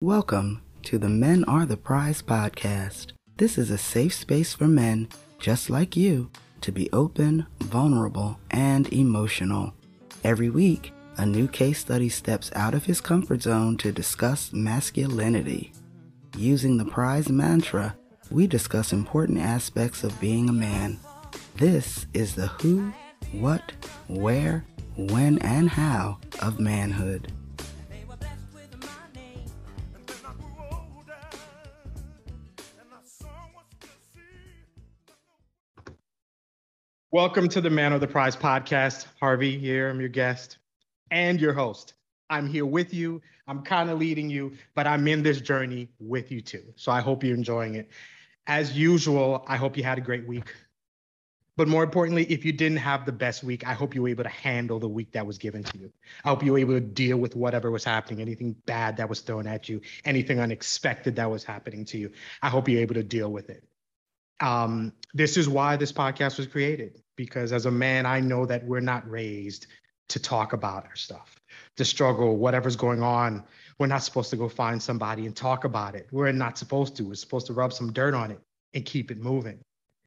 Welcome to the Men Are the Prize podcast. This is a safe space for men just like you to be open, vulnerable, and emotional. Every week, a new case study steps out of his comfort zone to discuss masculinity. Using the prize mantra, we discuss important aspects of being a man. This is the who, what, where, when, and how of manhood. Welcome to the Men Are the Prize podcast. Harvey here, I'm your guest and your host. I'm here with you. I'm kind of leading you, but I'm in this journey with you too. So I hope you're enjoying it. As usual, I hope you had a great week. But more importantly, if you didn't have the best week, I hope you were able to handle the week that was given to you. I hope you were able to deal with whatever was happening, anything bad that was thrown at you, anything unexpected that was happening to you. I hope you're able to deal with it. Um, this is why this podcast was created, because as a man, I know that we're not raised to talk about our stuff, the struggle, whatever's going on. We're not supposed to go find somebody and talk about it. We're not supposed to. We're supposed to rub some dirt on it and keep it moving.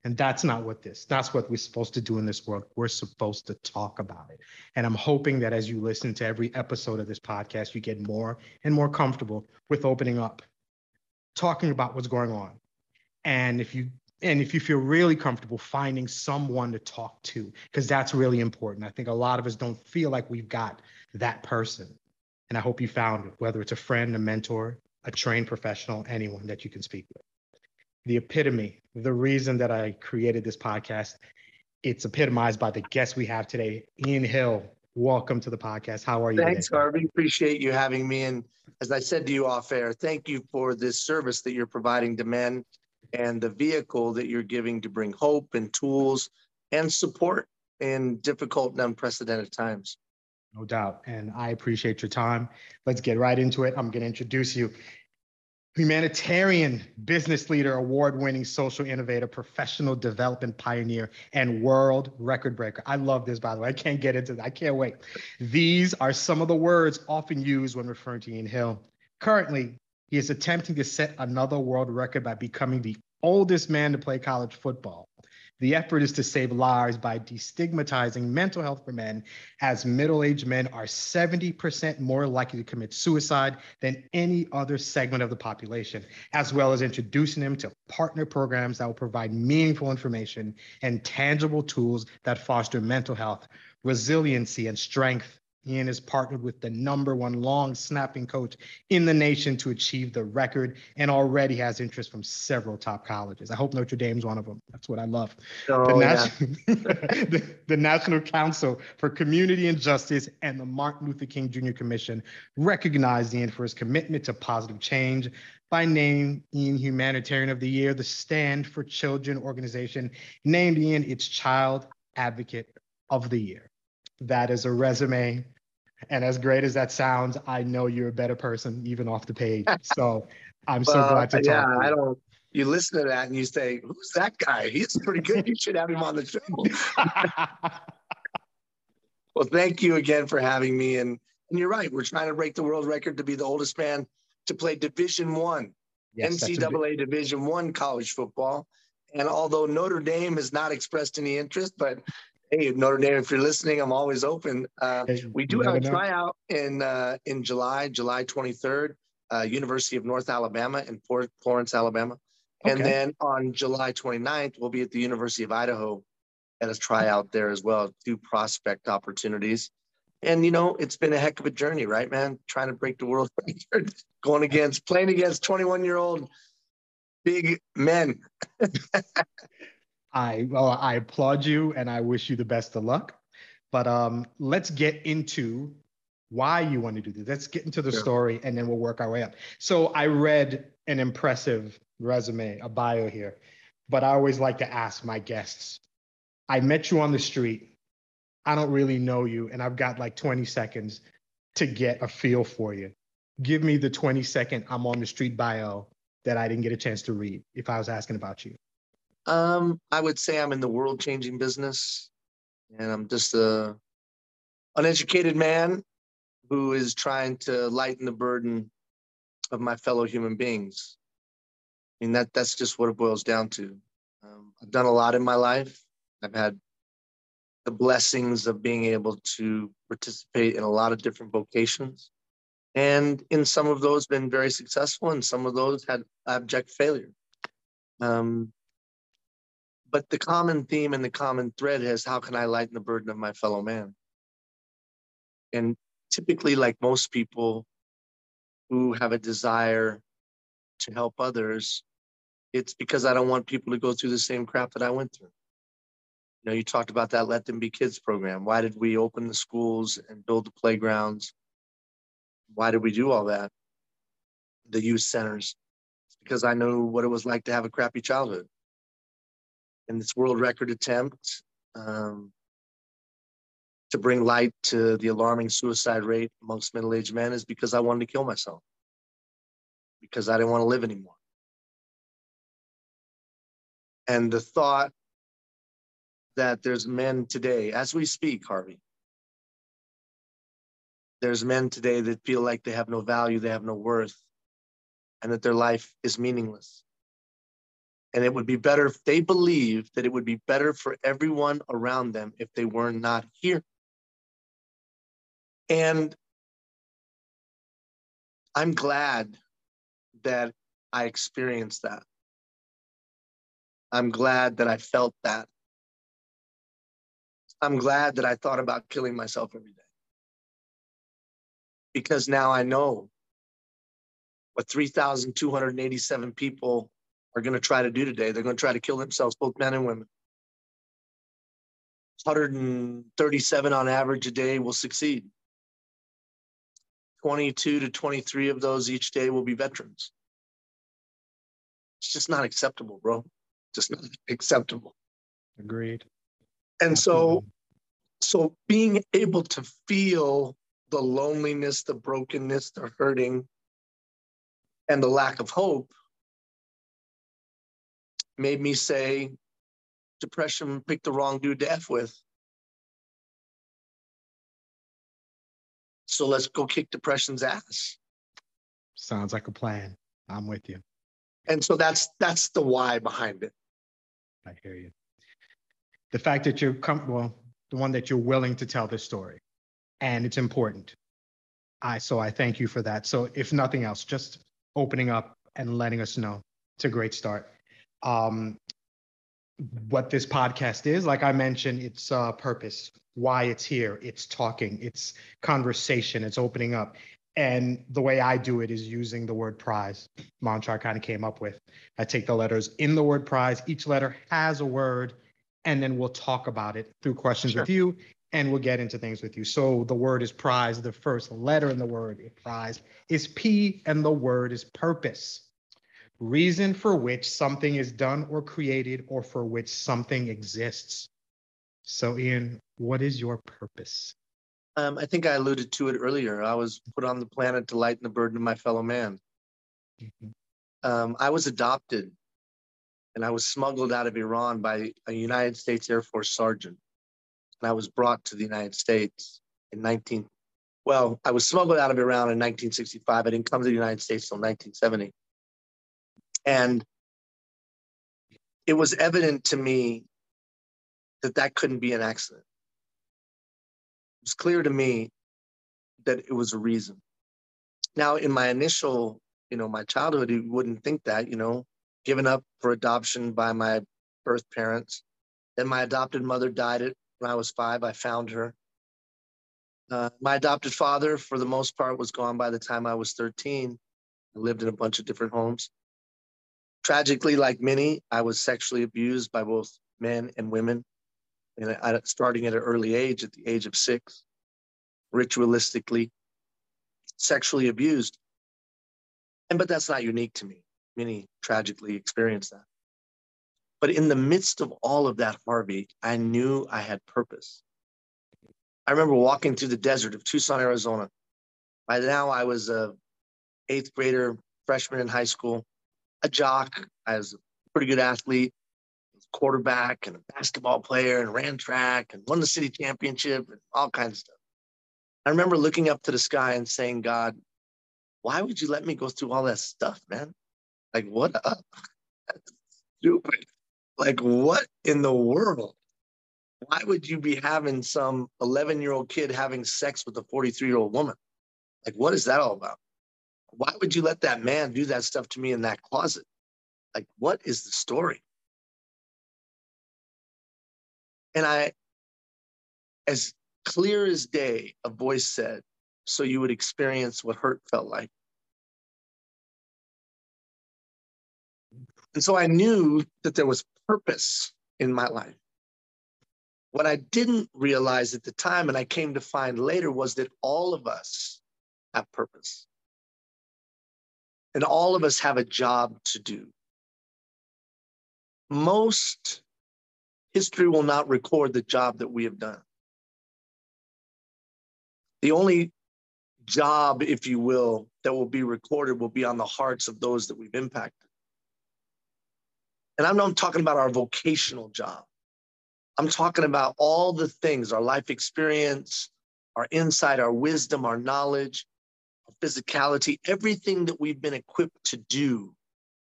And that's not what this, that's what we're supposed to do in this world. We're supposed to talk about it. And I'm hoping that as you listen to every episode of this podcast, you get more and more comfortable with opening up, talking about what's going on. And if you and if you feel really comfortable finding someone to talk to because that's really important. I think a lot of us don't feel like we've got that person. And i hope you found it whether it's a friend a mentor a trained professional anyone that you can speak with. The epitome the reason that i created this podcast it's epitomized by the guest we have today ian hill. Welcome to the podcast. How are you thanks today? harvey. Appreciate you having me. And as i said to you off air thank you for this service that you're providing to men and the vehicle that you're giving to bring hope and tools and support in difficult and unprecedented times. No doubt. And I appreciate your time. Let's get right into it. I'm going to introduce you. Humanitarian business leader, award winning social innovator, professional development pioneer, and world record breaker. I love this, by the way. I can't get into that. I can't wait. These are some of the words often used when referring to Ian Hill. Currently, he is attempting to set another world record by becoming the oldest man to play college football. The effort is to save lives by destigmatizing mental health for men, as middle aged men are 70% more likely to commit suicide than any other segment of the population, as well as introducing them to partner programs that will provide meaningful information and tangible tools that foster mental health, resiliency, and strength Ian has partnered with the number one long snapping coach in the nation to achieve the record and already has interest from several top colleges. I hope Notre Dame's one of them. That's what I love. Oh, the, yeah. National, the, the National Council for Community and Justice and the Martin Luther King Jr. Commission recognized Ian for his commitment to positive change by naming Ian Humanitarian of the Year. The Stand for Children organization named Ian its Child Advocate of the Year that is a resume. And as great as that sounds, I know you're a better person even off the page. So I'm so Well, glad to talk. yeah, you. I don't. You listen to that and you say, "Who's that guy? He's pretty good. You should have him on the show." well, thank you again for having me. And and you're right. We're trying to break the world record to be the oldest man to play Division One, Yes, that's a big- NCAA Division One college football. And although Notre Dame has not expressed any interest, but hey, Notre Dame, if you're listening, I'm always open. Uh, we do have a tryout in uh, in July, July 23rd, uh, University of North Alabama in Port Florence, Alabama. And Okay. then on July 29th, we'll be at the University of Idaho at a tryout there as well, two prospect opportunities. And you know, it's been a heck of a journey, right, man? Trying to break the world record, going against, playing against 21 year old big men. I well, I applaud you and I wish you the best of luck. But um, let's get into why you want to do this. Let's get into the Sure. story and then we'll work our way up. So I read an impressive resume, a bio here, but I always like to ask my guests. I met you on the street. I don't really know you, and I've got like 20 seconds to get a feel for you. Give me the 20 second I'm on the street bio that I didn't get a chance to read if I was asking about you. Um, I would say I'm in the world changing business and I'm just a uneducated man who is trying to lighten the burden of my fellow human beings. I mean, that, that's just what it boils down to. Um, I've done a lot in my life. I've had the blessings of being able to participate in a lot of different vocations. And in some of those, been very successful, and some of those had abject failure. Um, but the common theme and the common thread is how can I lighten the burden of my fellow man? And typically, like most people who have a desire to help others, it's because I don't want people to go through the same crap that I went through. You know, you talked about that Let Them Be Kids program. Why did we open the schools and build the playgrounds? Why did we do all that? The youth centers. It's because I know what it was like to have a crappy childhood. And this world record attempt um, to bring light to the alarming suicide rate amongst middle aged men is because I wanted to kill myself, because I didn't want to live anymore. And the thought that there's men today, as we speak, Harvey, there's men today that feel like they have no value, they have no worth, and that their life is meaningless. And it would be better if they believe that it would be better for everyone around them if they were not here. And I'm glad that I experienced that. I'm glad that I felt that. I'm glad that I thought about killing myself every day. Because now I know what 3,287 people are going to try to do today. They're going to try to kill themselves, both men and women. 137 on average a day will succeed. 22 to 23 of those each day will be veterans. It's just not acceptable, bro. Just not acceptable. Agreed. And so, so being able to feel the loneliness, the brokenness, the hurting, and the lack of hope made me say, depression picked the wrong dude to F with. So let's go kick depression's ass. Sounds like a plan. I'm with you. And so that's that's the why behind it. I hear you. The fact that you're comfortable, the one that you're willing to tell this story, and it's important. I so I thank you for that. So if nothing else, just opening up and letting us know. It's a great start. Um, what this podcast is, like I mentioned, it's uh, purpose, why it's here, it's talking, it's conversation, it's opening up. And the way I do it is using the word prize. Mantra I kind of came up with. I take the letters in the word prize. Each letter has a word, and then we'll talk about it through questions Sure. with you, and we'll get into things with you. So the word is prize. The first letter in the word is prize is P, and the word is purpose. Reason for which something is done or created, or for which something exists. So, Ian, what is your purpose? Um, I think I alluded to it earlier. I was put on the planet to lighten the burden of my fellow man. Mhm. Um, I was adopted and I was smuggled out of Iran by a United States Air Force sergeant. And I was brought to the United States in 19, well, I was smuggled out of Iran in 1965. I didn't come to the United States until 1970. And it was evident to me that that couldn't be an accident. It was clear to me that it was a reason. Now, in my initial, you know, my childhood, you wouldn't think that, you know, given up for adoption by my birth parents. Then my adopted mother died when I was five. I found her. Uh, my adopted father, for the most part, was gone by the time I was 13. I lived in a bunch of different homes. Tragically, like many, I was sexually abused by both men and women, and I, starting at an early age, at the age of six, ritualistically sexually abused. And but that's not unique to me. Many tragically experience that. But in the midst of all of that, Harvey, I knew I had purpose. I remember walking through the desert of Tucson, Arizona. By now, I was a eighth grader, freshman in high school, a jock. I was a pretty good athlete, quarterback and a basketball player, and ran track and won the city championship and all kinds of stuff. I remember looking up to the sky and saying, God, why would you let me go through all that stuff, man? Like, what up? That's stupid. Like, what in the world? Why would you be having some 11 year old kid having sex with a 43 year old woman? Like, what is that all about? Why would you let that man do that stuff to me in that closet? Like, what is the story? And I, as clear as day, a voice said, so you would experience what hurt felt like. And so I knew that there was purpose in my life. What I didn't realize at the time, and I came to find later, was that all of us have purpose. And all of us have a job to do. Most history will not record the job that we have done. The only job, if you will, that will be recorded will be on the hearts of those that we've impacted. And I'm not talking about our vocational job. I'm talking about all the things our life experience, our insight, our wisdom, our knowledge, physicality, everything that we've been equipped to do,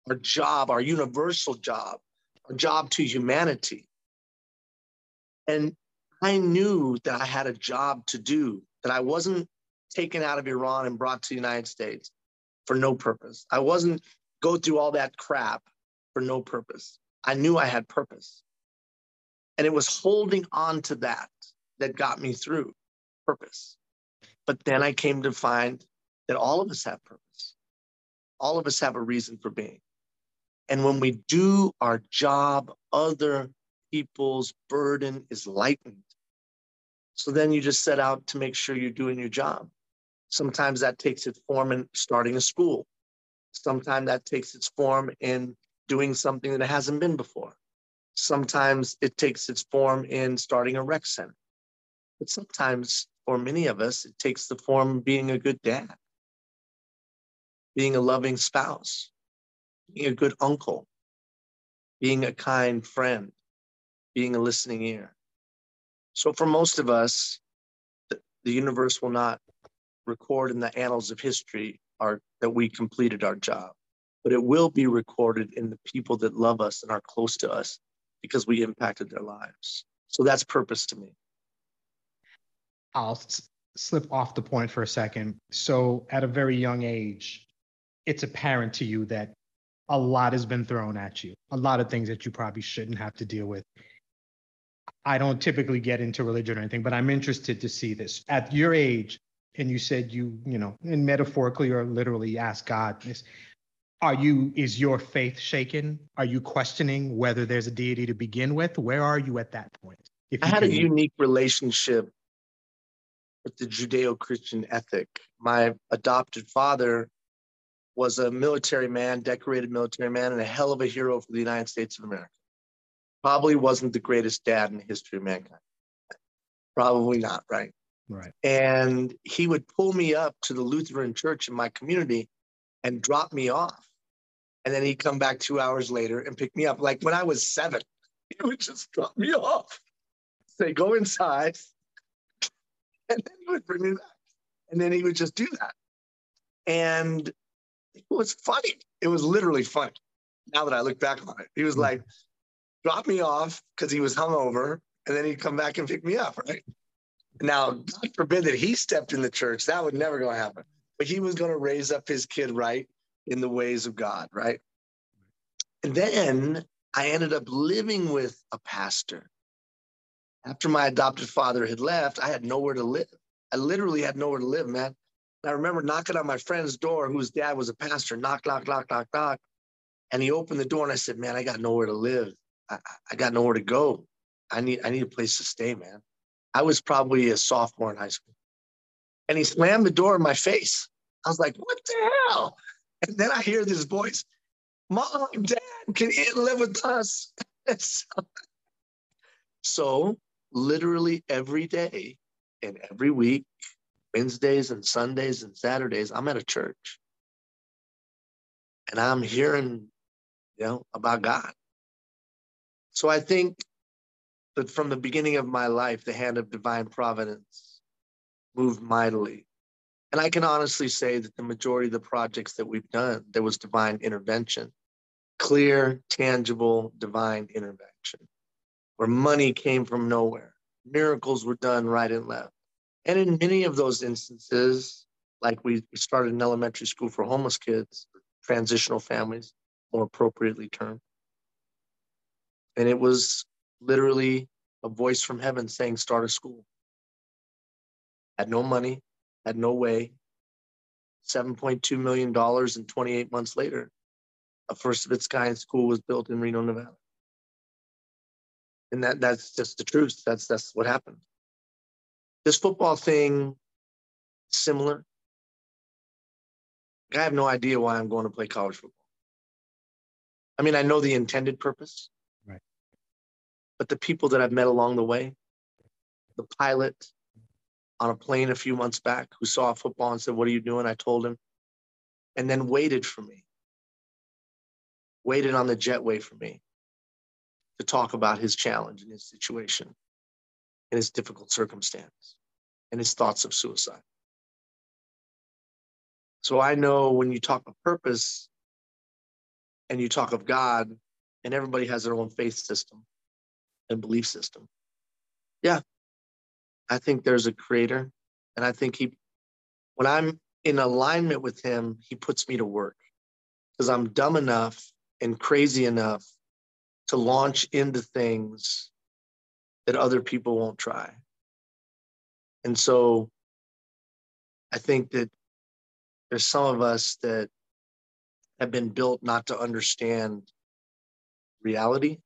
our job, our universal job, our job to humanity. And I knew that I had a job to do, that I wasn't taken out of Iran and brought to the United States for no purpose. I wasn't go through all that crap for no purpose. I knew I had purpose. And it was holding on to that that got me through purpose. But then I came to find that all of us have purpose. All of us have a reason for being. And when we do our job, other people's burden is lightened. So then you just set out to make sure you're doing your job. Sometimes that takes its form in starting a school. Sometimes that takes its form in doing something that hasn't been before. Sometimes it takes its form in starting a rec center. But sometimes, for many of us, it takes the form of being a good dad, being a loving spouse, being a good uncle, being a kind friend, being a listening ear. So, for most of us, the, the universe will not record in the annals of history our, that we completed our job but it will be recorded in the people that love us and are close to us because we impacted their lives. So that's purpose to me. I'll slip off the point for a second. So, at a very young age, it's apparent to you that a lot has been thrown at you, a lot of things that you probably shouldn't have to deal with. I don't typically get into religion or anything, but I'm interested to see this. At your age, and you said you, you know, and metaphorically or literally ask God this, are you is your faith shaken are you questioning whether there's a deity to begin with where are you at that point if i had can... a unique relationship with the judeo-christian ethic my adopted father was a military man decorated military man and a hell of a hero for the united states of america probably wasn't the greatest dad in the history of mankind probably not right right and he would pull me up to the lutheran church in my community and drop me off and then he'd come back two hours later and pick me up. Like when I was seven, he would just drop me off, say, go inside. And then he would bring me back. And then he would just do that. And it was funny. It was literally funny. Now that I look back on it, he was hmm. like, drop me off because he was hungover. And then he'd come back and pick me up, right? Now, God forbid that he stepped in the church. That would never going to happen. But he was going to raise up his kid right in the ways of God, right? And then I ended up living with a pastor. After my adopted father had left, I had nowhere to live. I literally had nowhere to live, man. I remember knocking on my friend's door, whose dad was a pastor, knock, knock, knock, knock, knock. And he opened the door and I said, Man, I got nowhere to live. I, I got nowhere to go. I need, I need a place to stay, man. I was probably a sophomore in high school. And he slammed the door in my face. I was like, What the hell? And then I hear this voice, Mom, Dad, can you live with us? so, literally every day and every week, Wednesdays and Sundays and Saturdays, I'm at a church. And I'm hearing, you know, about God. So I think that from the beginning of my life, the hand of divine providence moved mightily And I can honestly say that the majority of the projects that we've done, there was divine intervention, clear, tangible, divine intervention, where money came from nowhere. Miracles were done right and left. And in many of those instances, like we started an elementary school for homeless kids, transitional families, more appropriately termed. And it was literally a voice from heaven saying, start a school. Had no money, had no way. $7.2 million and 28 months later, a first of its kind school was built in Reno, Nevada. And that, that's just the truth. That's, that's what happened. This football thing, similar. I have no idea why I'm going to play college football. I mean, I know the intended purpose. Right. But the people that I've met along the way, the pilot on a plane a few months back who saw football and said, What are you doing? I told him, and then waited for me, waited on the jetway for me to talk about his challenge and his situation and his difficult circumstance and his thoughts of suicide. So I know when you talk of purpose and you talk of God, and everybody has their own faith system and belief system. Yeah, I think there's a creator. And I think he, when I'm in alignment with him, he puts me to work because I'm dumb enough and crazy enough to launch into things that other people won't try. And so I think that there's some of us that have been built not to understand reality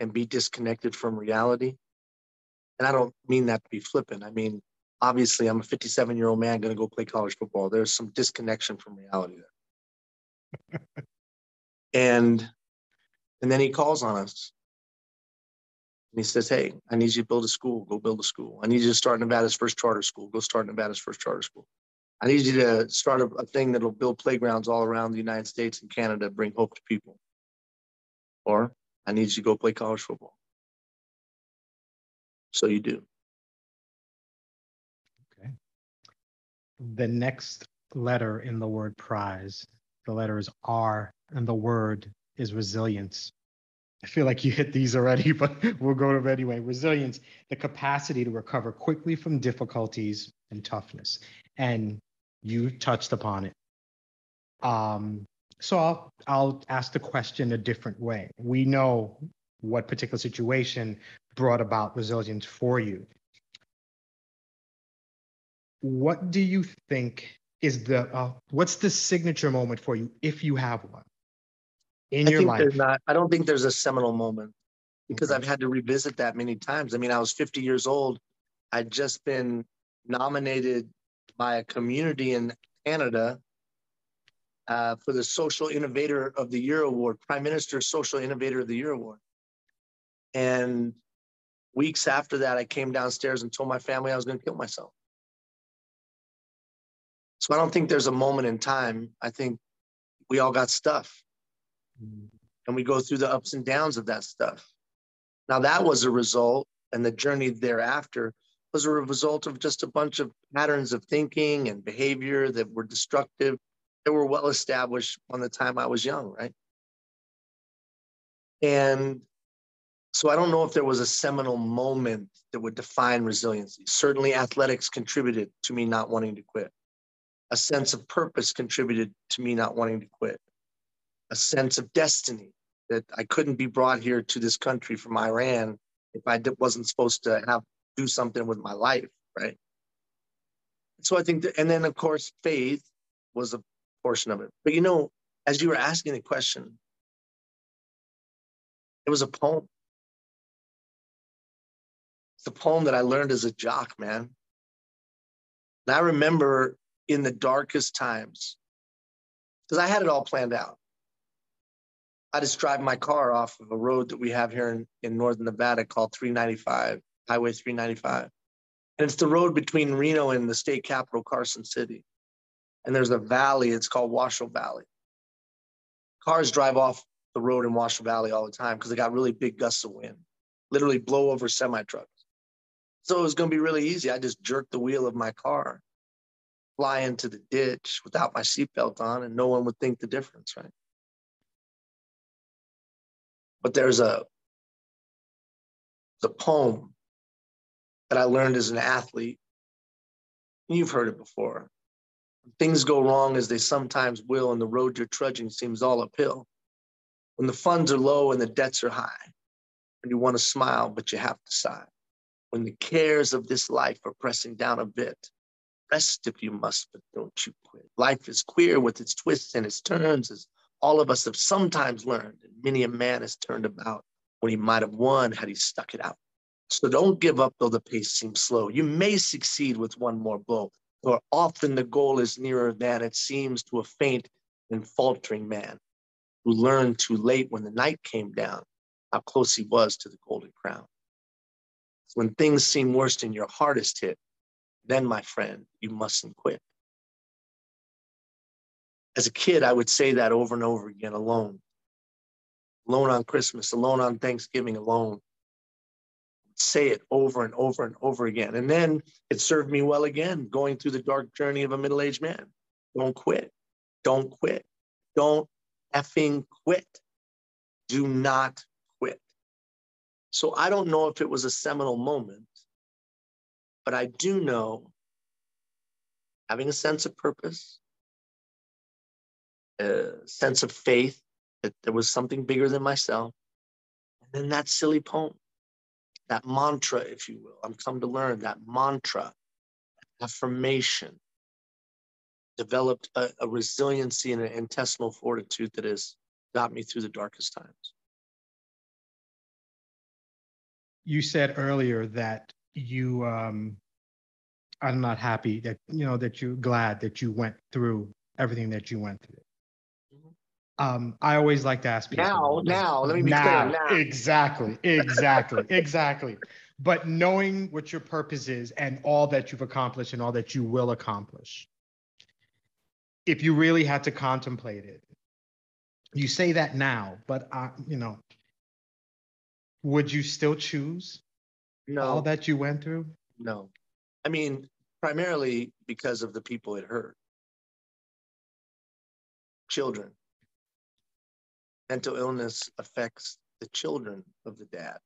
and be disconnected from reality. And I don't mean that to be flippant. I mean, obviously, I'm a 57 year old man going to go play college football. There's some disconnection from reality there. and and then he calls on us. And he says, Hey, I need you to build a school. Go build a school. I need you to start Nevada's first charter school. Go start Nevada's first charter school. I need you to start a, a thing that'll build playgrounds all around the United States and Canada, bring hope to people. Or I need you to go play college football. So you do. Okay. The next letter in the word prize, the letter is R, and the word is resilience. I feel like you hit these already, but we'll go to them anyway. Resilience, the capacity to recover quickly from difficulties and toughness. And you touched upon it. Um, so I'll, I'll ask the question a different way. We know what particular situation brought about resilience for you. What do you think is the uh, what's the signature moment for you if you have one in I your think life? there's not, I don't think there's a seminal moment because I've had to revisit that many times. I mean, I was 50 years old. I'd just been nominated by a community in Canada uh, for the Social Innovator of the Year Award, Prime Minister Social Innovator of the Year Award. And weeks after that, I came downstairs and told my family I was going to kill myself. So I don't think there's a moment in time. I think we all got stuff and we go through the ups and downs of that stuff. Now, that was a result, and the journey thereafter was a result of just a bunch of patterns of thinking and behavior that were destructive, that were well established on the time I was young, right? And so I don't know if there was a seminal moment that would define resiliency. Certainly, athletics contributed to me not wanting to quit. A sense of purpose contributed to me not wanting to quit. A sense of destiny that I couldn't be brought here to this country from Iran if I wasn't supposed to have do something with my life, right? So I think, that, and then of course, faith was a portion of it. But you know, as you were asking the question, it was a poem. It's a poem that I learned as a jock, man. And I remember in the darkest times, because I had it all planned out. I just drive my car off of a road that we have here in, in northern Nevada called 395, Highway 395. And it's the road between Reno and the state capital, Carson City. And there's a valley, it's called Washoe Valley. Cars drive off the road in Washoe Valley all the time because they got really big gusts of wind, literally blow over semi trucks. So it was going to be really easy. I just jerked the wheel of my car fly into the ditch without my seatbelt on and no one would think the difference, right? But there's a the poem that I learned as an athlete. You've heard it before. Things go wrong as they sometimes will, and the road you're trudging seems all uphill. When the funds are low and the debts are high, and you want to smile, but you have to sigh. When the cares of this life are pressing down a bit, rest if you must, but don't you quit. Life is queer with its twists and its turns, all of us have sometimes learned, and many a man has turned about when he might have won had he stuck it out. So don't give up though the pace seems slow. You may succeed with one more blow, for often the goal is nearer than it seems to a faint and faltering man who learned too late when the night came down how close he was to the golden crown. When things seem worse than your hardest hit, then, my friend, you mustn't quit. As a kid, I would say that over and over again alone. Alone on Christmas, alone on Thanksgiving, alone. Say it over and over and over again. And then it served me well again, going through the dark journey of a middle aged man. Don't quit. Don't quit. Don't effing quit. Do not quit. So I don't know if it was a seminal moment, but I do know having a sense of purpose, a sense of faith that there was something bigger than myself. And then that silly poem, that mantra, if you will. I'm come to learn that mantra, affirmation, developed a, a resiliency and an intestinal fortitude that has got me through the darkest times. You said earlier that you um, are not happy that you know that you're glad that you went through everything that you went through. Um, I always like to ask people now. Now, let me be now, clear. Now, exactly, exactly, exactly. But knowing what your purpose is and all that you've accomplished and all that you will accomplish, if you really had to contemplate it, you say that now, but uh, you know, would you still choose no. all that you went through? No. I mean, primarily because of the people it hurt. Children. Mental illness affects the children of the dad.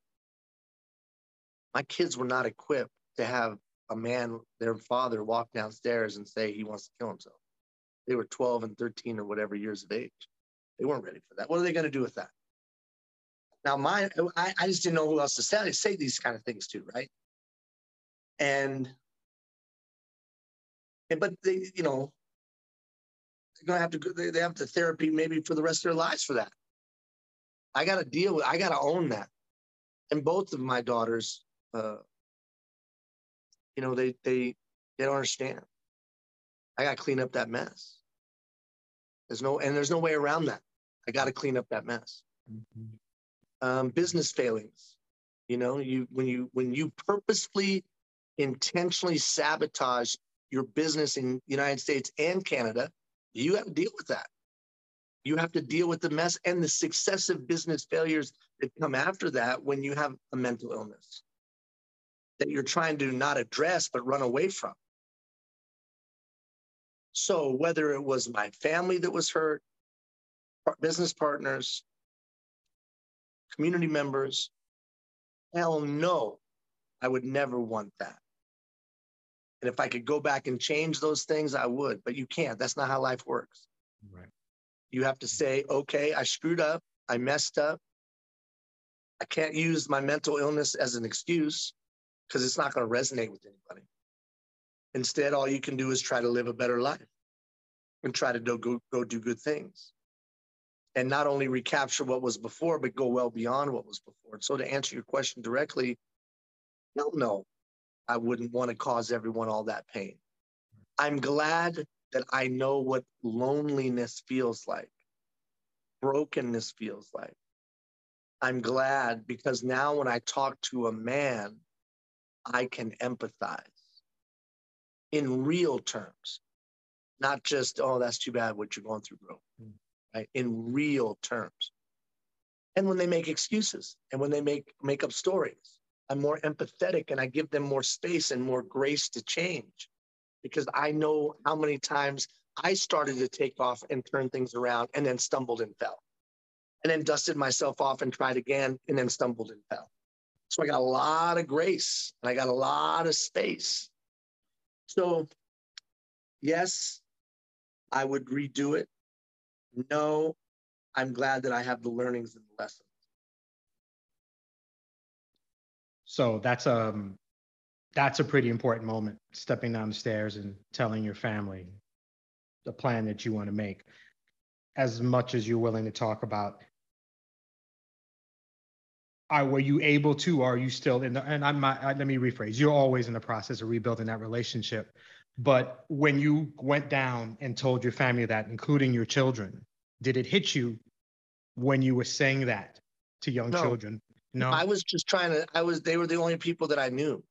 My kids were not equipped to have a man, their father, walk downstairs and say he wants to kill himself. They were 12 and 13 or whatever years of age. They weren't ready for that. What are they going to do with that? Now, my, I, I just didn't know who else to say, say these kind of things to, right? And but they, you know, they're gonna have to they, they have to therapy maybe for the rest of their lives for that. I got to deal with, I got to own that. And both of my daughters, uh, you know, they they they don't understand. I got to clean up that mess. There's no, and there's no way around that. I got to clean up that mess. Mm-hmm. Um, business failings. You know, you when you when you purposefully, intentionally sabotage your business in the United States and Canada, you have to deal with that. You have to deal with the mess and the successive business failures that come after that when you have a mental illness that you're trying to not address but run away from. So, whether it was my family that was hurt, business partners, community members, hell no, I would never want that. And if I could go back and change those things, I would, but you can't. That's not how life works. Right. You have to say, okay, I screwed up. I messed up. I can't use my mental illness as an excuse because it's not going to resonate with anybody. Instead, all you can do is try to live a better life and try to do, go, go do good things. And not only recapture what was before, but go well beyond what was before. So, to answer your question directly, no, no. I wouldn't want to cause everyone all that pain. I'm glad that I know what loneliness feels like, brokenness feels like. I'm glad because now when I talk to a man, I can empathize in real terms, not just, oh, that's too bad what you're going through, bro, mm. right? In real terms. And when they make excuses and when they make, make up stories I'm more empathetic and I give them more space and more grace to change. Because I know how many times I started to take off and turn things around and then stumbled and fell. And then dusted myself off and tried again and then stumbled and fell. So I got a lot of grace and I got a lot of space. So, yes, I would redo it. No, I'm glad that I have the learnings and the lessons. So that's um that's a pretty important moment, stepping down the stairs and telling your family the plan that you want to make. As much as you're willing to talk about, are were you able to? Are you still in the? And I'm not. Let me rephrase. You're always in the process of rebuilding that relationship. But when you went down and told your family that, including your children, did it hit you when you were saying that to young no. children? No, I was just trying to. I was. They were the only people that I knew,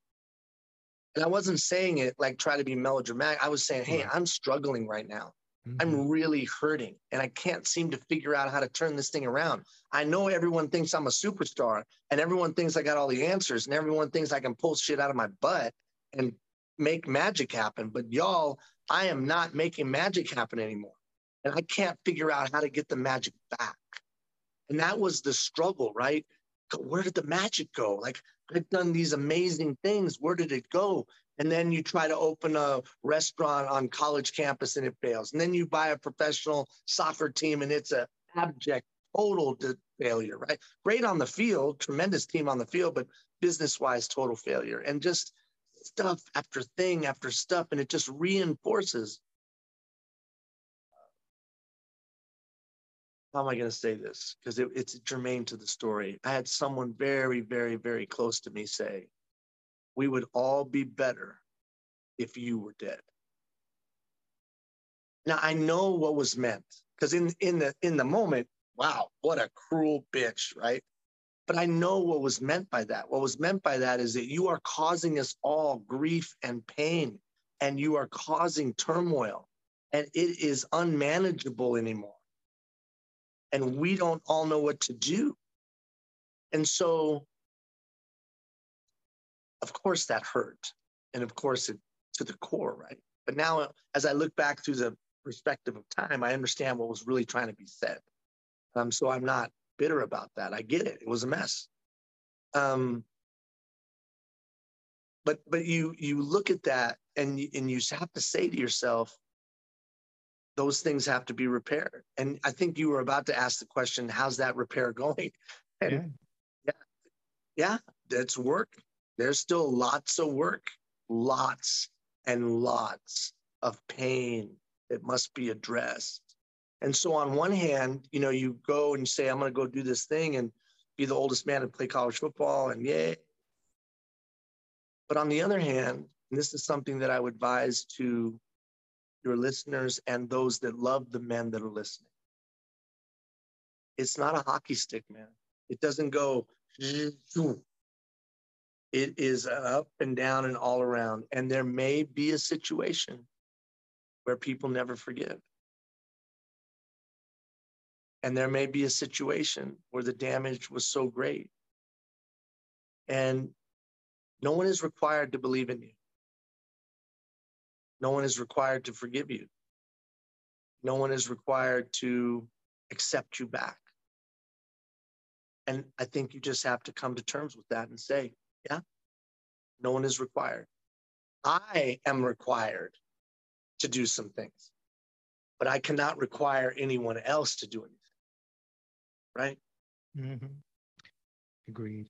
and I wasn't saying it like try to be melodramatic. I was saying, "Hey, I'm struggling right now. Mm-hmm. I'm really hurting, and I can't seem to figure out how to turn this thing around. I know everyone thinks I'm a superstar, and everyone thinks I got all the answers, and everyone thinks I can pull shit out of my butt and make magic happen. But y'all, I am not making magic happen anymore, and I can't figure out how to get the magic back." And that was the struggle, right? where did the magic go? Like I've done these amazing things. Where did it go? And then you try to open a restaurant on college campus and it fails. And then you buy a professional soccer team and it's an abject, total failure, right? Great on the field, tremendous team on the field, but business wise, total failure. And just stuff after thing after stuff. And it just reinforces how am I going to say this? Because it, it's germane to the story. I had someone very, very, very close to me say, We would all be better if you were dead. Now I know what was meant because in in the in the moment, wow, what a cruel bitch, right? But I know what was meant by that. What was meant by that is that you are causing us all grief and pain, and you are causing turmoil, and it is unmanageable anymore and we don't all know what to do. And so, of course, that hurt. And of course, it to the core, right? But now, as I look back through the perspective of time, I understand what was really trying to be said. Um, so I'm not bitter about that. I get it. It was a mess. Um, but but you you look at that and and you have to say to yourself, those things have to be repaired. And I think you were about to ask the question, how's that repair going? And yeah, yeah, that's work. There's still lots of work, lots and lots of pain that must be addressed. And so on one hand, you know, you go and say, I'm going to go do this thing and be the oldest man to play college football and yay. But on the other hand, and this is something that I would advise to your listeners and those that love the men that are listening. It's not a hockey stick, man. It doesn't go. It is up and down and all around. And there may be a situation where people never forgive. And there may be a situation where the damage was so great. And no one is required to believe in you. No one is required to forgive you. No one is required to accept you back. And I think you just have to come to terms with that and say, yeah, no one is required. I am required to do some things, but I cannot require anyone else to do anything. Right? Mm-hmm. Agreed.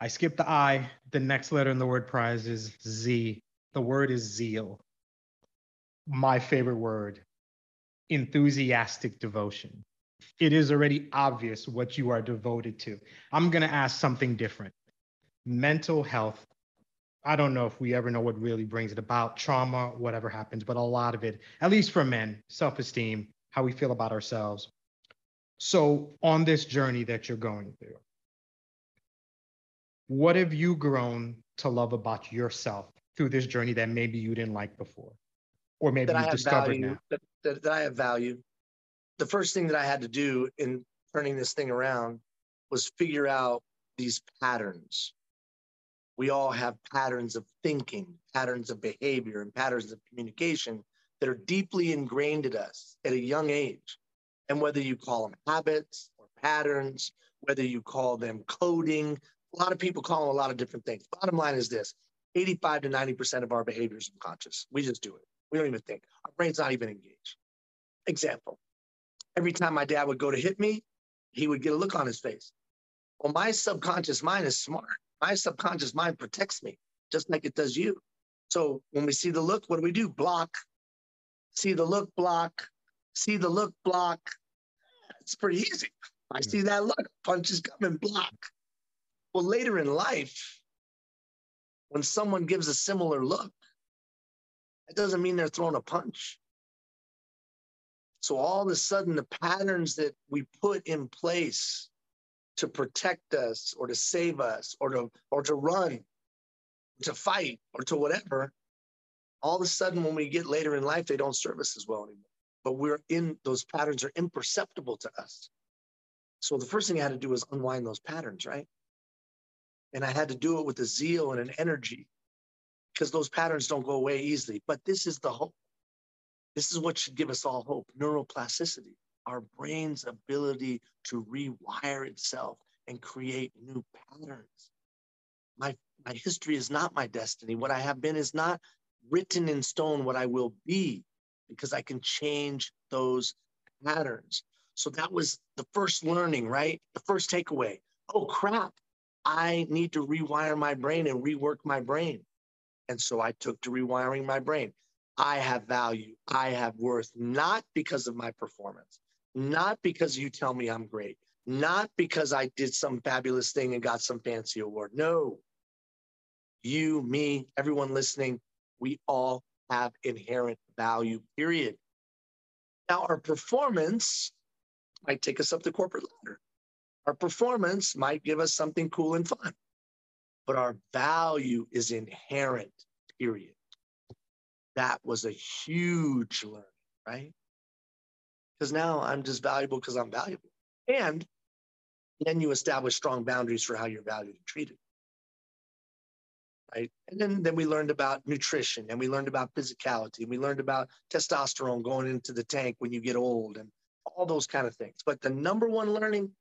I skipped the I. The next letter in the word prize is Z. The word is zeal my favorite word enthusiastic devotion. It is already obvious what you are devoted to. I'm going to ask something different. Mental health. I don't know if we ever know what really brings it about, trauma, whatever happens, but a lot of it, at least for men, self esteem, how we feel about ourselves. So, on this journey that you're going through, what have you grown to love about yourself through this journey that maybe you didn't like before? Or maybe that you discovered value? That, that, that I have value. The first thing that I had to do in turning this thing around was figure out these patterns. We all have patterns of thinking, patterns of behavior, and patterns of communication that are deeply ingrained in us at a young age. And whether you call them habits or patterns, whether you call them coding, a lot of people call them a lot of different things. Bottom line is this 85 to 90% of our behavior is unconscious. We just do it. We don't even think. Our brain's not even engaged. Example every time my dad would go to hit me, he would get a look on his face. Well, my subconscious mind is smart. My subconscious mind protects me just like it does you. So when we see the look, what do we do? Block. See the look, block. See the look, block. It's pretty easy. I see that look, punches coming, block. Well, later in life, when someone gives a similar look, it doesn't mean they're throwing a punch. So all of a sudden, the patterns that we put in place to protect us or to save us or to or to run, to fight or to whatever, all of a sudden when we get later in life, they don't serve us as well anymore. But we're in those patterns are imperceptible to us. So the first thing I had to do was unwind those patterns, right? And I had to do it with a zeal and an energy because those patterns don't go away easily. But this is the hope. This is what should give us all hope neuroplasticity, our brain's ability to rewire itself and create new patterns. My, my history is not my destiny. What I have been is not written in stone what I will be because I can change those patterns. So that was the first learning, right? The first takeaway. Oh, crap. I need to rewire my brain and rework my brain. And so I took to rewiring my brain. I have value, I have worth, not because of my performance, not because you tell me I'm great, not because I did some fabulous thing and got some fancy award. No. You, me, everyone listening, we all have inherent value, period. Now, our performance might take us up the corporate ladder. Our performance might give us something cool and fun, but our value is inherent, period that was a huge learning, right? Because now I'm just valuable because I'm valuable. And then you establish strong boundaries for how you're valued and treated. Right. And then, then we learned about nutrition and we learned about physicality and we learned about testosterone going into the tank when you get old and all those kind of things. But the number one learning,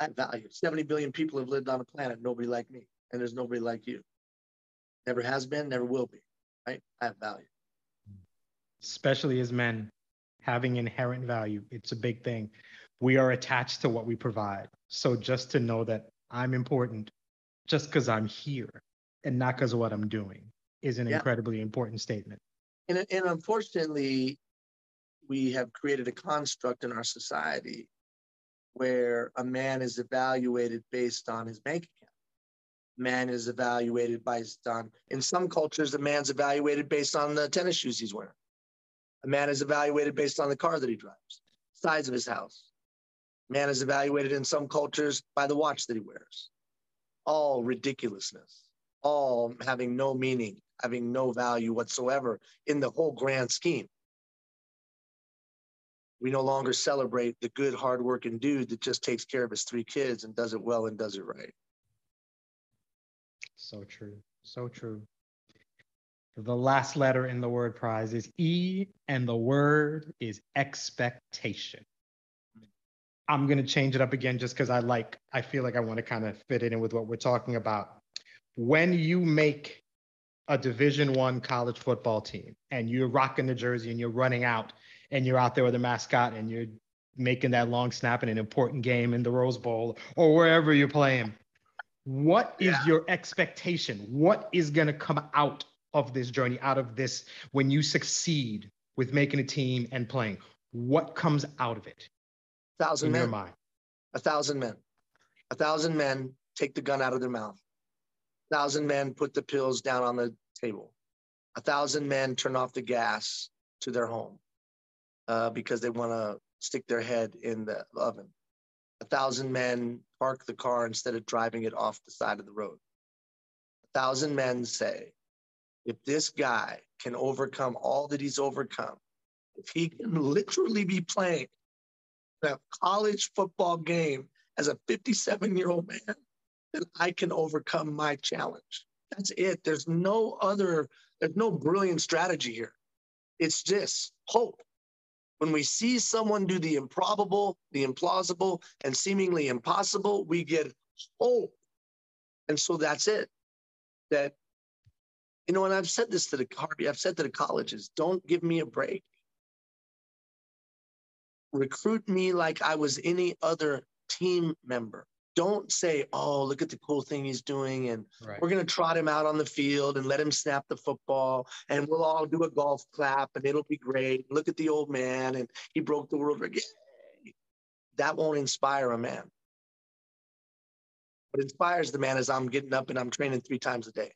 that value. 70 billion people have lived on the planet, nobody like me. And there's nobody like you. Never has been, never will be right? I have value. Especially as men, having inherent value, it's a big thing. We are attached to what we provide. So just to know that I'm important just because I'm here and not because of what I'm doing is an yeah. incredibly important statement. And, and unfortunately, we have created a construct in our society where a man is evaluated based on his bank account man is evaluated based on, in some cultures, a man's evaluated based on the tennis shoes he's wearing. A man is evaluated based on the car that he drives, size of his house. Man is evaluated in some cultures by the watch that he wears. All ridiculousness, all having no meaning, having no value whatsoever in the whole grand scheme. We no longer celebrate the good, hardworking dude that just takes care of his three kids and does it well and does it right. So true. So true. The last letter in the word prize is E, and the word is expectation. I'm going to change it up again just because I like, I feel like I want to kind of fit it in with what we're talking about. When you make a division one college football team and you're rocking the jersey and you're running out and you're out there with a mascot and you're making that long snap in an important game in the Rose Bowl or wherever you're playing, what is yeah. your expectation? What is going to come out of this journey, out of this when you succeed with making a team and playing? What comes out of it? A thousand men. A thousand men. A thousand men take the gun out of their mouth. A thousand men put the pills down on the table. A thousand men turn off the gas to their home uh, because they want to stick their head in the oven a thousand men park the car instead of driving it off the side of the road. A thousand men say, if this guy can overcome all that he's overcome, if he can literally be playing a college football game as a 57 year old man, then I can overcome my challenge. That's it. There's no other, there's no brilliant strategy here. It's just hope. When we see someone do the improbable, the implausible, and seemingly impossible, we get hope. And so that's it. That, you know, and I've said this to the Harvey, I've said to the colleges, don't give me a break. Recruit me like I was any other team member don't say, oh, look at the cool thing he's doing. And right. we're going to trot him out on the field and let him snap the football. And we'll all do a golf clap and it'll be great. Look at the old man. And he broke the world record. That won't inspire a man. What inspires the man is I'm getting up and I'm training three times a day.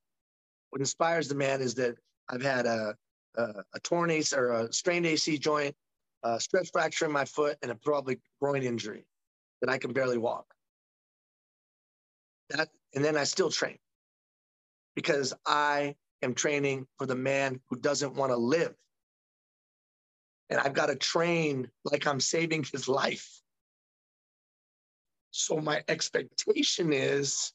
What inspires the man is that I've had a, a, a torn AC or a strained AC joint, a stress fracture in my foot, and a probably groin injury that I can barely walk that, and then I still train because I am training for the man who doesn't want to live. And I've got to train like I'm saving his life. So my expectation is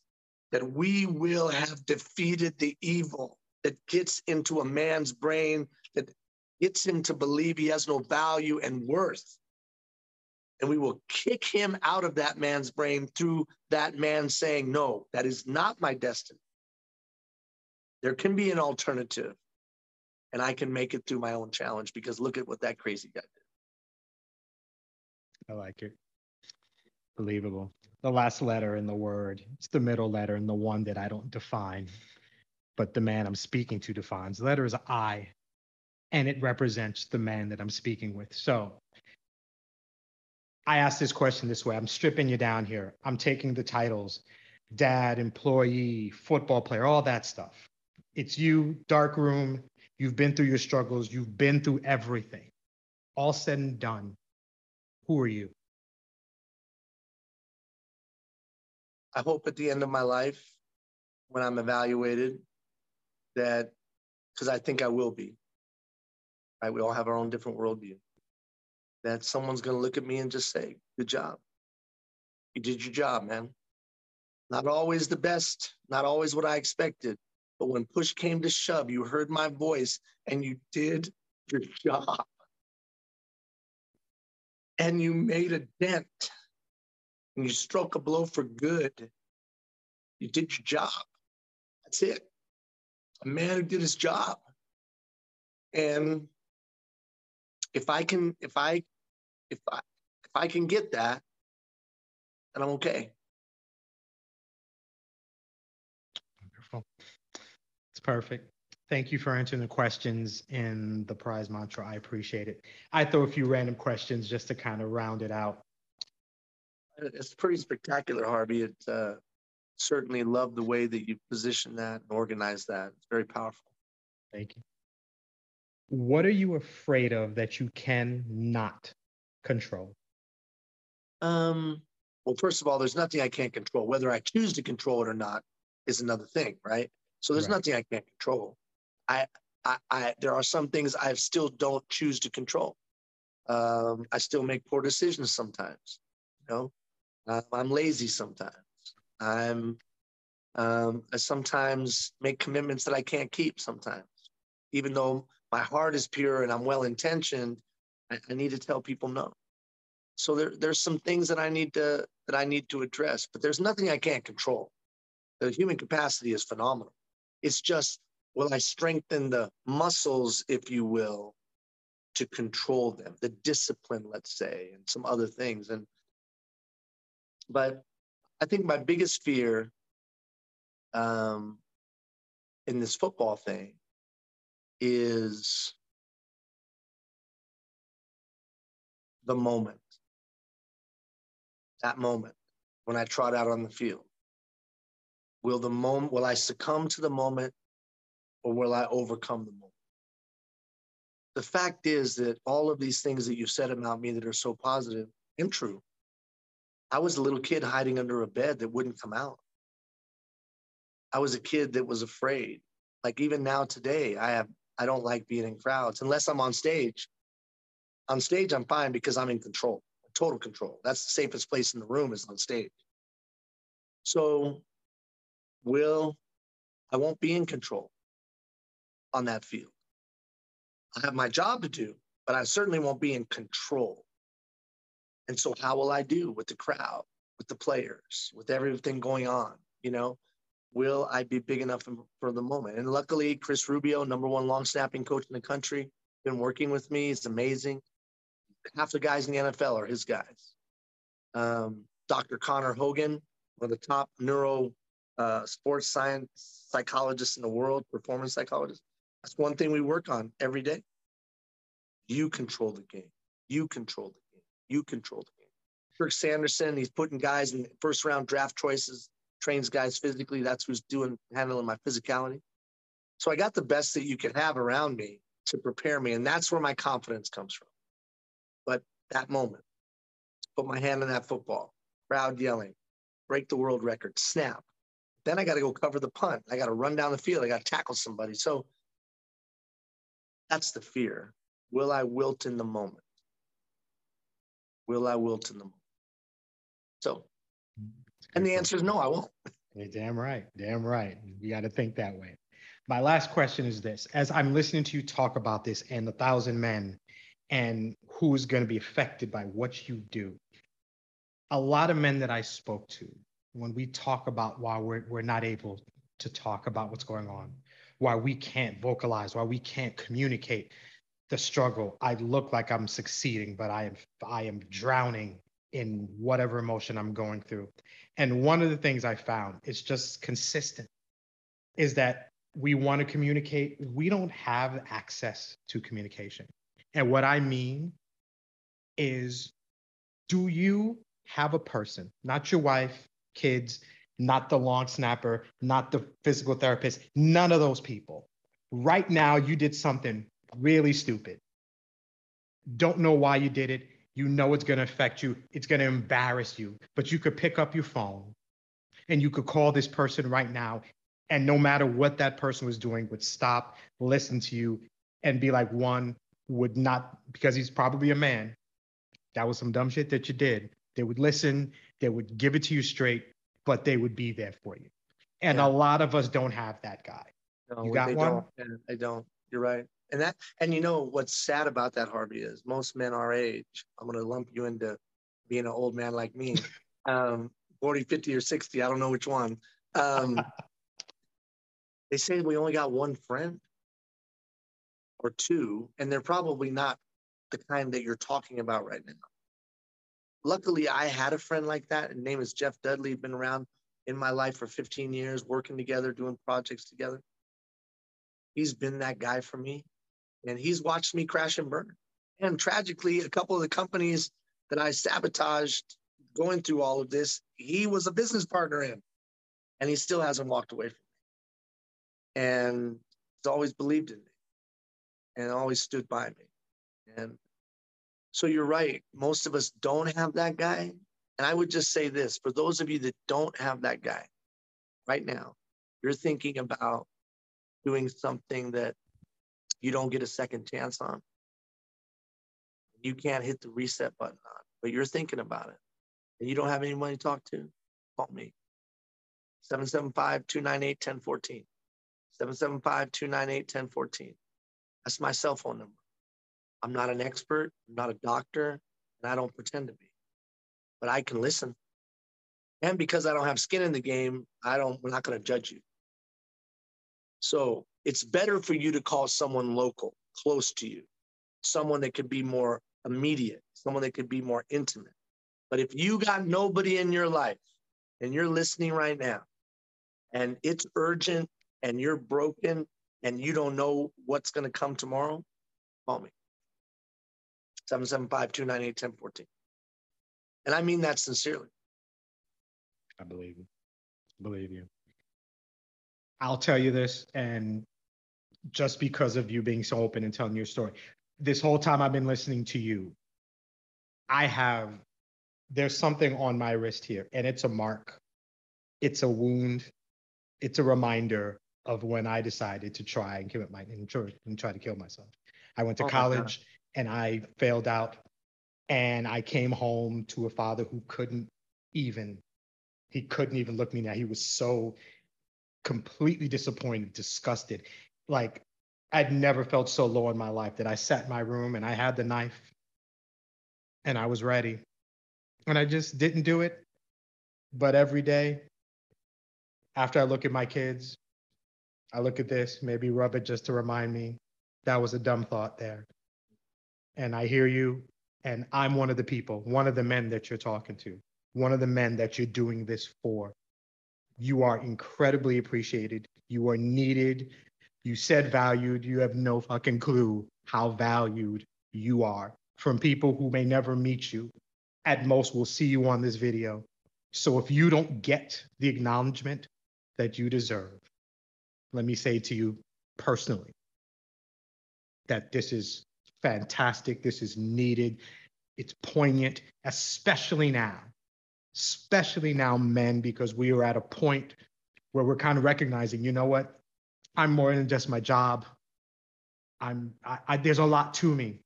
that we will have defeated the evil that gets into a man's brain, that gets him to believe he has no value and worth and we will kick him out of that man's brain through that man saying, No, that is not my destiny. There can be an alternative, and I can make it through my own challenge because look at what that crazy guy did. I like it. Believable. The last letter in the word, it's the middle letter and the one that I don't define, but the man I'm speaking to defines. The letter is I, and it represents the man that I'm speaking with. So I ask this question this way I'm stripping you down here. I'm taking the titles dad, employee, football player, all that stuff. It's you, dark room. You've been through your struggles, you've been through everything. All said and done. Who are you? I hope at the end of my life, when I'm evaluated, that because I think I will be. Right? We all have our own different worldview that someone's going to look at me and just say, Good job. You did your job, man. Not always the best, not always what I expected. But when push came to shove, you heard my voice and you did your job. And you made a dent and you struck a blow for good. You did your job. That's it. A man who did his job. And if I can, if I if I if I can get that, then I'm okay. Wonderful. It's perfect. Thank you for answering the questions in the prize mantra. I appreciate it. I throw a few random questions just to kind of round it out. It's pretty spectacular, Harvey. It uh, certainly love the way that you position that and organize that. It's very powerful. Thank you. What are you afraid of that you can not control? Um, well, first of all, there's nothing I can't control. Whether I choose to control it or not is another thing, right? So there's right. nothing I can't control. I, I, I, there are some things I still don't choose to control. Um, I still make poor decisions sometimes. You know, uh, I'm lazy sometimes. I'm, um, I sometimes make commitments that I can't keep sometimes, even though my heart is pure and I'm well intentioned. I, I need to tell people no. So there, there's some things that I need to that I need to address, but there's nothing I can't control. The human capacity is phenomenal. It's just will I strengthen the muscles, if you will, to control them, the discipline, let's say, and some other things. And but I think my biggest fear um, in this football thing is the moment. That moment when I trot out on the field. Will the moment will I succumb to the moment or will I overcome the moment? The fact is that all of these things that you said about me that are so positive and true. I was a little kid hiding under a bed that wouldn't come out. I was a kid that was afraid. Like even now today, I have I don't like being in crowds unless I'm on stage on stage, I'm fine because I'm in control, total control. That's the safest place in the room is on stage. So will I won't be in control on that field. I have my job to do, but I certainly won't be in control. And so, how will I do with the crowd, with the players, with everything going on? You know, will I be big enough for the moment? And luckily, Chris Rubio, number one long snapping coach in the country, been working with me. It's amazing. Half the guys in the NFL are his guys. Um, Dr. Connor Hogan, one of the top neuro uh, sports science psychologists in the world, performance psychologists. That's one thing we work on every day. You control the game. You control the game. You control the game. Kirk Sanderson, he's putting guys in first round draft choices, trains guys physically. That's who's doing handling my physicality. So I got the best that you can have around me to prepare me. And that's where my confidence comes from. But that moment, put my hand on that football, crowd yelling, break the world record, snap. Then I got to go cover the punt. I got to run down the field. I got to tackle somebody. So that's the fear. Will I wilt in the moment? Will I wilt in the moment? So, and the answer is no, I won't. You're damn right. Damn right. You got to think that way. My last question is this as I'm listening to you talk about this and the thousand men and who's going to be affected by what you do, a lot of men that I spoke to, when we talk about why we're, we're not able to talk about what's going on, why we can't vocalize, why we can't communicate the struggle, I look like I'm succeeding, but I am I am drowning in whatever emotion I'm going through. And one of the things I found is just consistent is that we want to communicate, we don't have access to communication. And what I mean is, do you have a person, not your wife, kids, not the long snapper, not the physical therapist, none of those people. Right now, you did something really stupid. Don't know why you did it. You know it's going to affect you, it's going to embarrass you, but you could pick up your phone and you could call this person right now and no matter what that person was doing would stop listen to you and be like one would not because he's probably a man that was some dumb shit that you did. They would listen they would give it to you straight but they would be there for you. And yeah. a lot of us don't have that guy. No, you got one? don't. i don't. You're right. And that and you know what's sad about that harvey is most men our age i'm going to lump you into being an old man like me. Um 40 50 or 60 i don't know which one. Um they say we only got one friend or two, and they're probably not the kind that you're talking about right now. Luckily, I had a friend like that. His name is Jeff Dudley. Been around in my life for 15 years, working together, doing projects together. He's been that guy for me, and he's watched me crash and burn. And tragically, a couple of the companies that I sabotaged going through all of this, he was a business partner in, and he still hasn't walked away from me. and he's always believed in me and always stood by me. And so you're right. Most of us don't have that guy. And I would just say this for those of you that don't have that guy right now, you're thinking about doing something that you don't get a second chance on. You can't hit the reset button on, but you're thinking about it and you don't have anyone to talk to, call me. 775 298 1014. 775 298 1014. That's my cell phone number. I'm not an expert, I'm not a doctor, and I don't pretend to be, but I can listen. And because I don't have skin in the game, I don't, we're not going to judge you. So it's better for you to call someone local, close to you, someone that could be more immediate, someone that could be more intimate. But if you got nobody in your life and you're listening right now and it's urgent and you're broken and you don't know what's going to come tomorrow, call me. 775-298-1014. And I mean that sincerely. I believe you. believe you. I'll tell you this, and just because of you being so open and telling your story, this whole time I've been listening to you, I have, there's something on my wrist here, and it's a mark. It's a wound. It's a reminder of when I decided to try and commit my and try, and try to kill myself. I went to oh college and I failed out, and I came home to a father who couldn't even he couldn't even look me now. He was so completely disappointed, disgusted. Like I'd never felt so low in my life that I sat in my room and I had the knife and I was ready. And I just didn't do it. But every day, after I look at my kids, I look at this, maybe rub it just to remind me that was a dumb thought there. And I hear you, and I'm one of the people, one of the men that you're talking to, one of the men that you're doing this for. You are incredibly appreciated. You are needed. You said valued. You have no fucking clue how valued you are from people who may never meet you. At most, will see you on this video. So if you don't get the acknowledgement that you deserve, let me say to you personally that this is fantastic. This is needed. It's poignant, especially now, especially now, men, because we are at a point where we're kind of recognizing, you know what? I'm more than just my job. I'm I, I, there's a lot to me,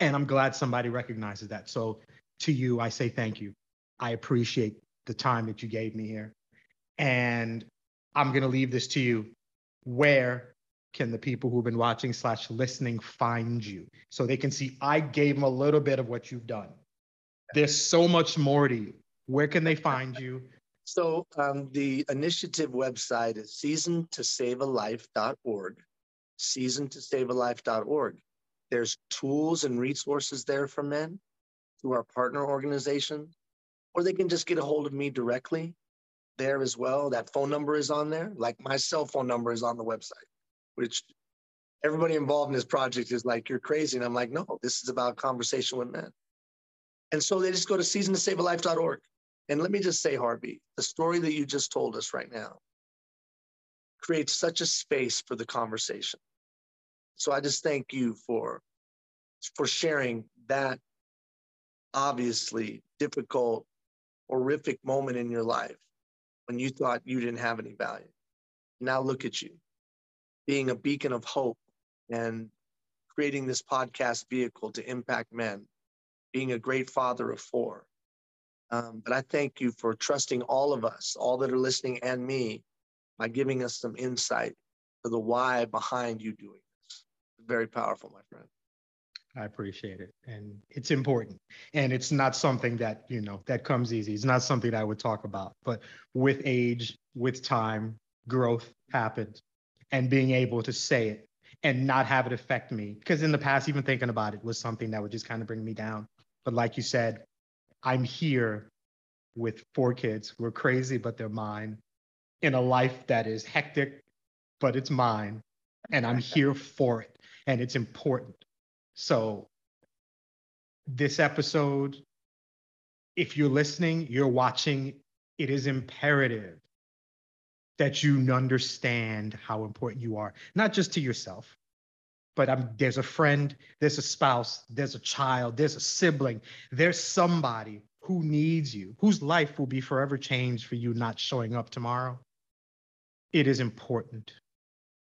and I'm glad somebody recognizes that. So to you, I say thank you. I appreciate the time that you gave me here, and I'm gonna leave this to you. Where can the people who've been watching slash listening find you so they can see I gave them a little bit of what you've done. There's so much more to you. Where can they find you? So um, the initiative website is seasontosavealife.org, seasontosavealife.org. There's tools and resources there for men through our partner organization, or they can just get a hold of me directly there as well. That phone number is on there. Like my cell phone number is on the website, which everybody involved in this project is like, you're crazy. And I'm like, no, this is about conversation with men. And so they just go to seasontosavealife.org. And let me just say, Harvey, the story that you just told us right now creates such a space for the conversation. So I just thank you for for sharing that obviously difficult, horrific moment in your life when you thought you didn't have any value. Now look at you being a beacon of hope and creating this podcast vehicle to impact men, being a great father of four. Um, but I thank you for trusting all of us, all that are listening, and me, by giving us some insight to the why behind you doing this. Very powerful, my friend. I appreciate it. And it's important. And it's not something that, you know, that comes easy. It's not something that I would talk about. But with age, with time, growth happened. And being able to say it and not have it affect me. Because in the past, even thinking about it was something that would just kind of bring me down. But like you said, I'm here with four kids who are crazy, but they're mine in a life that is hectic, but it's mine. And I'm here for it. And it's important. So, this episode, if you're listening, you're watching, it is imperative that you understand how important you are, not just to yourself, but I'm, there's a friend, there's a spouse, there's a child, there's a sibling, there's somebody who needs you, whose life will be forever changed for you not showing up tomorrow. It is important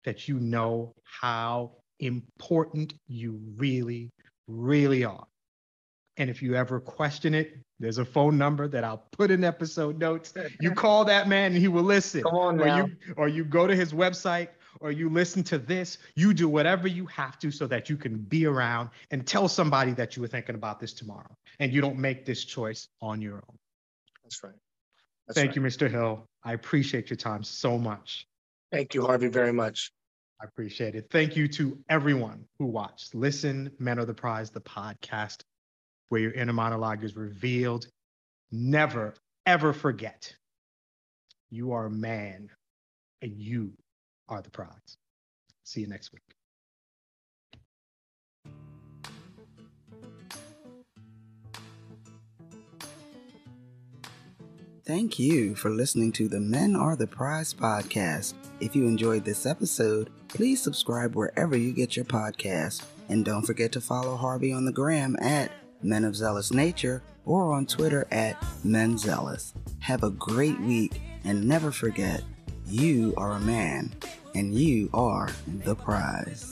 that you know how important you really, really are. And if you ever question it, there's a phone number that I'll put in episode notes. You call that man and he will listen. Come on now. Or you, or you go to his website or you listen to this. You do whatever you have to so that you can be around and tell somebody that you were thinking about this tomorrow. And you don't make this choice on your own. That's right. That's Thank right. you, Mr. Hill. I appreciate your time so much. Thank you, Harvey, very much. I appreciate it. Thank you to everyone who watched. Listen, Men Are the Prize, the podcast where your inner monologue is revealed. Never, ever forget you are a man and you are the prize. See you next week. Thank you for listening to the Men Are the Prize podcast. If you enjoyed this episode, please subscribe wherever you get your podcast. And don't forget to follow Harvey on the gram at Men of Zealous Nature or on Twitter at Men Zealous. Have a great week and never forget, you are a man and you are the prize.